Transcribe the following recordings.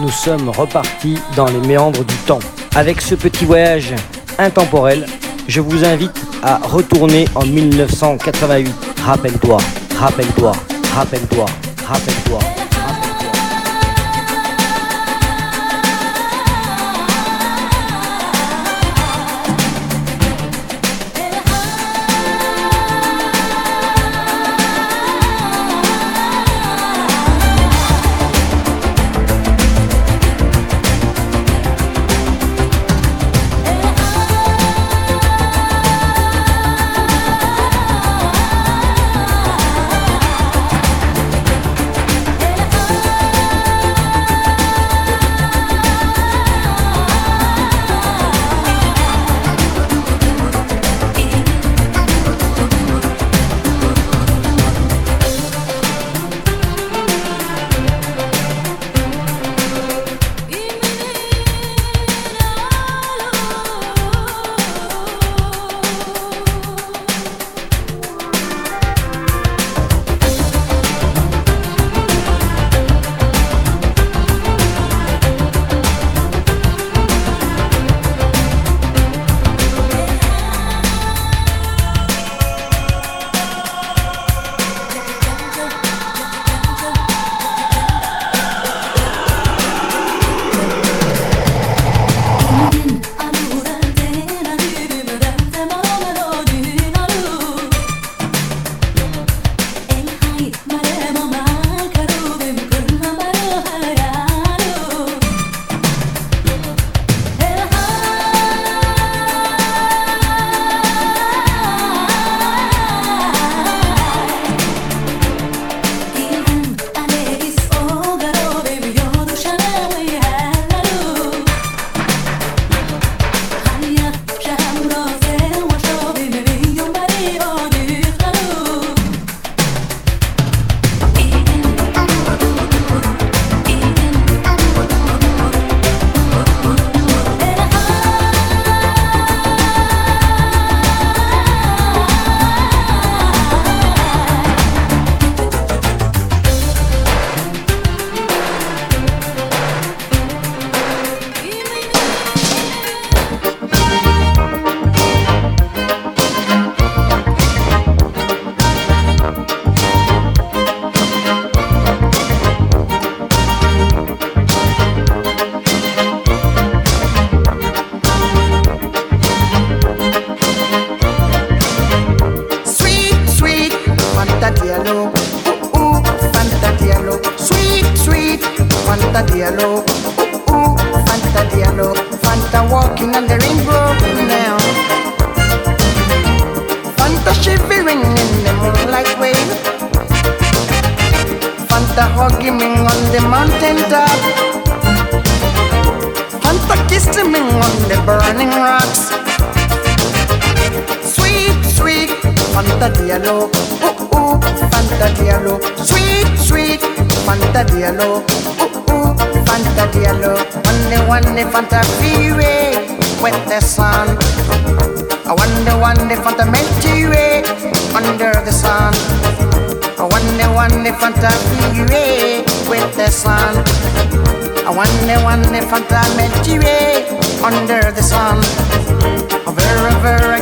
nous sommes repartis dans les méandres du temps. Avec ce petit voyage intemporel, je vous invite à retourner en 1988. Rappelle-toi, rappelle-toi, rappelle-toi, rappelle-toi. Fanta Diallo,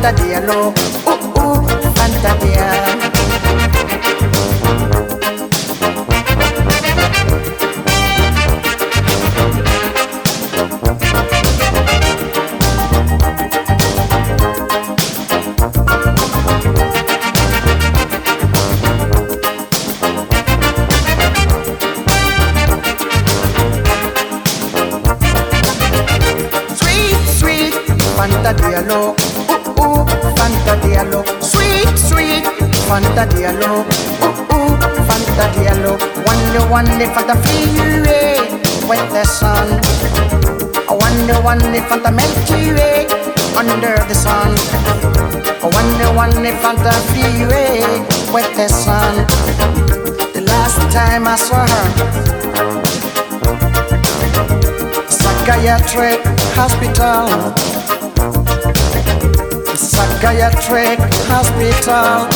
Fanta Diallo, ooh, wonder wonder Milky Way under the sun. I wonder wonder Fanta freeway with the sun. The last time I saw her. Psychiatric hospital Psychiatric hospital.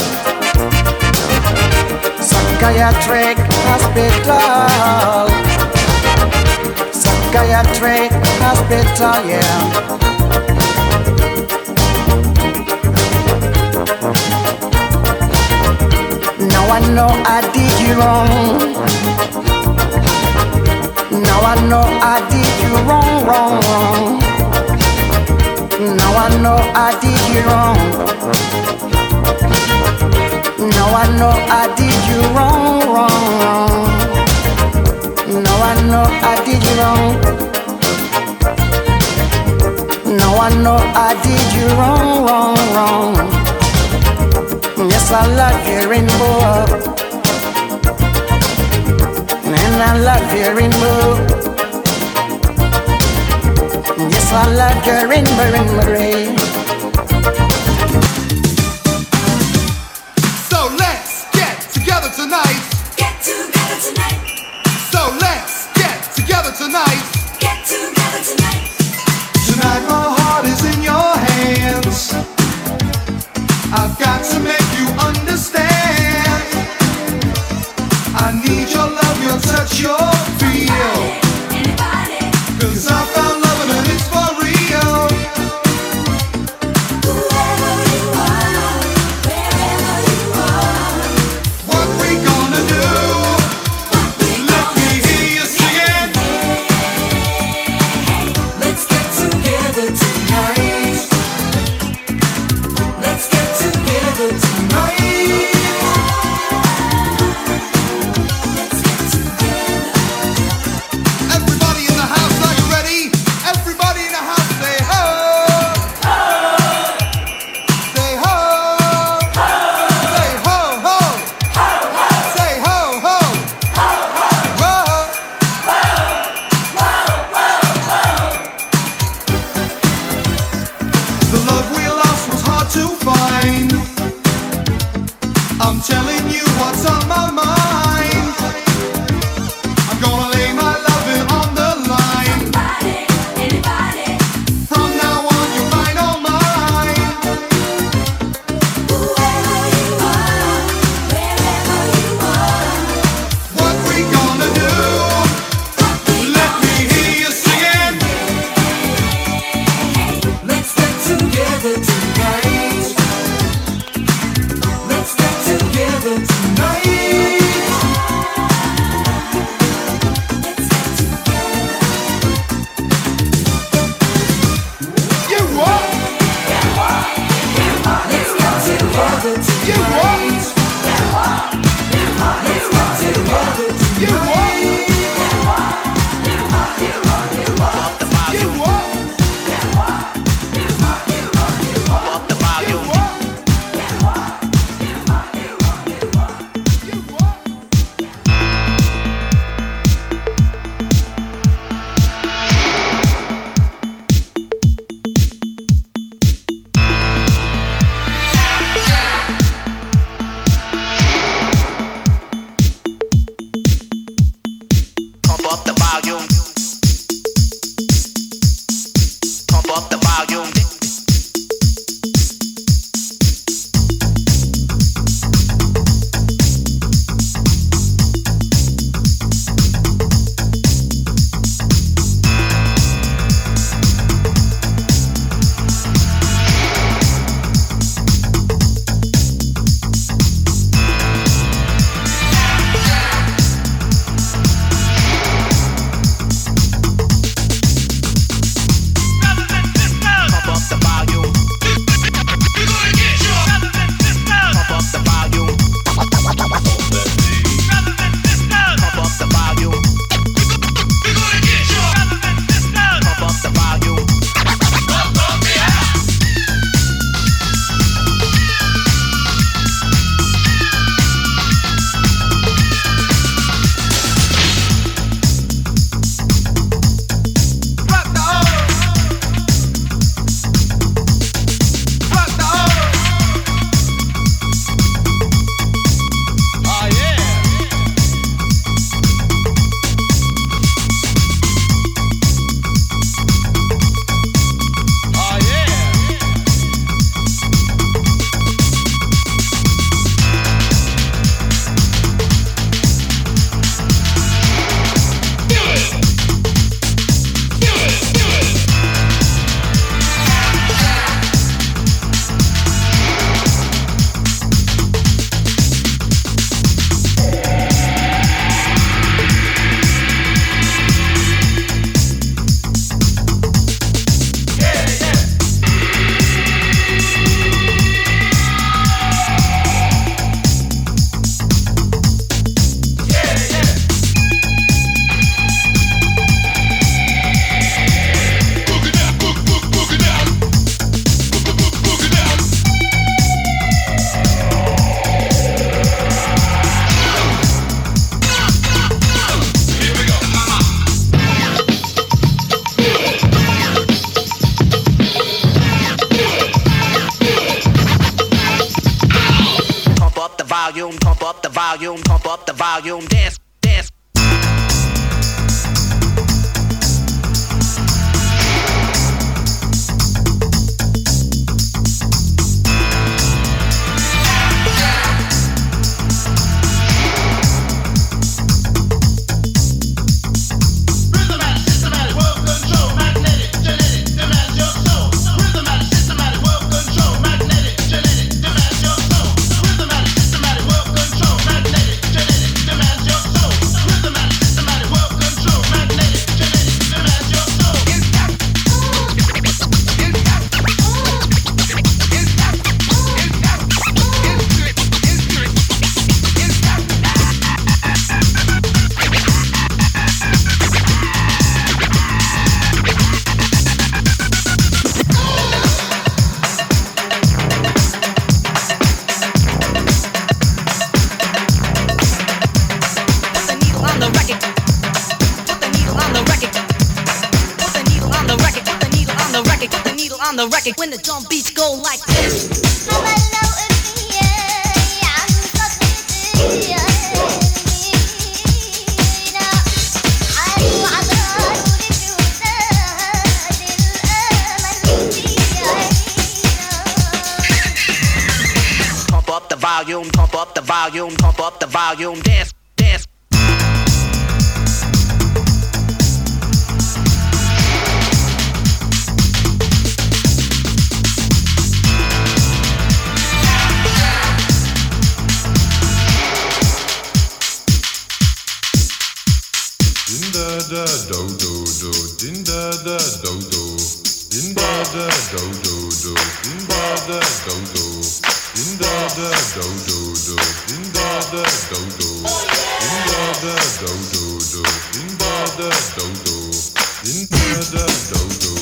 Psychiatric hospital. Psychiatric hospital, yeah. Now I know I did you wrong. Now I know I did you wrong, wrong, wrong. Now I know I did you wrong. Now I know I did you wrong, wrong, wrong. Now I know I did you wrong. Now I know I did you wrong, wrong, wrong. Yes, I love your rainbow. And I love your rainbow. Yes, I like her in Marie. So volume, pump up the volume, dance. the do do do, in the the do do, in the the do do do, in the the do do, in the the do do.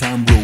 time road.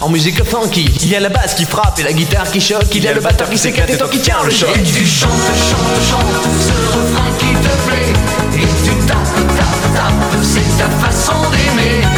en musique funky. Il y a la basse qui frappe et la guitare qui choque. Il y a le batteur qui s'éclate et toi qui tiens le choc. Et tu chantes, chantes, chantes ce refrain qui te plaît. Et tu tapes, tapes, tapes, c'est ta façon d'aimer.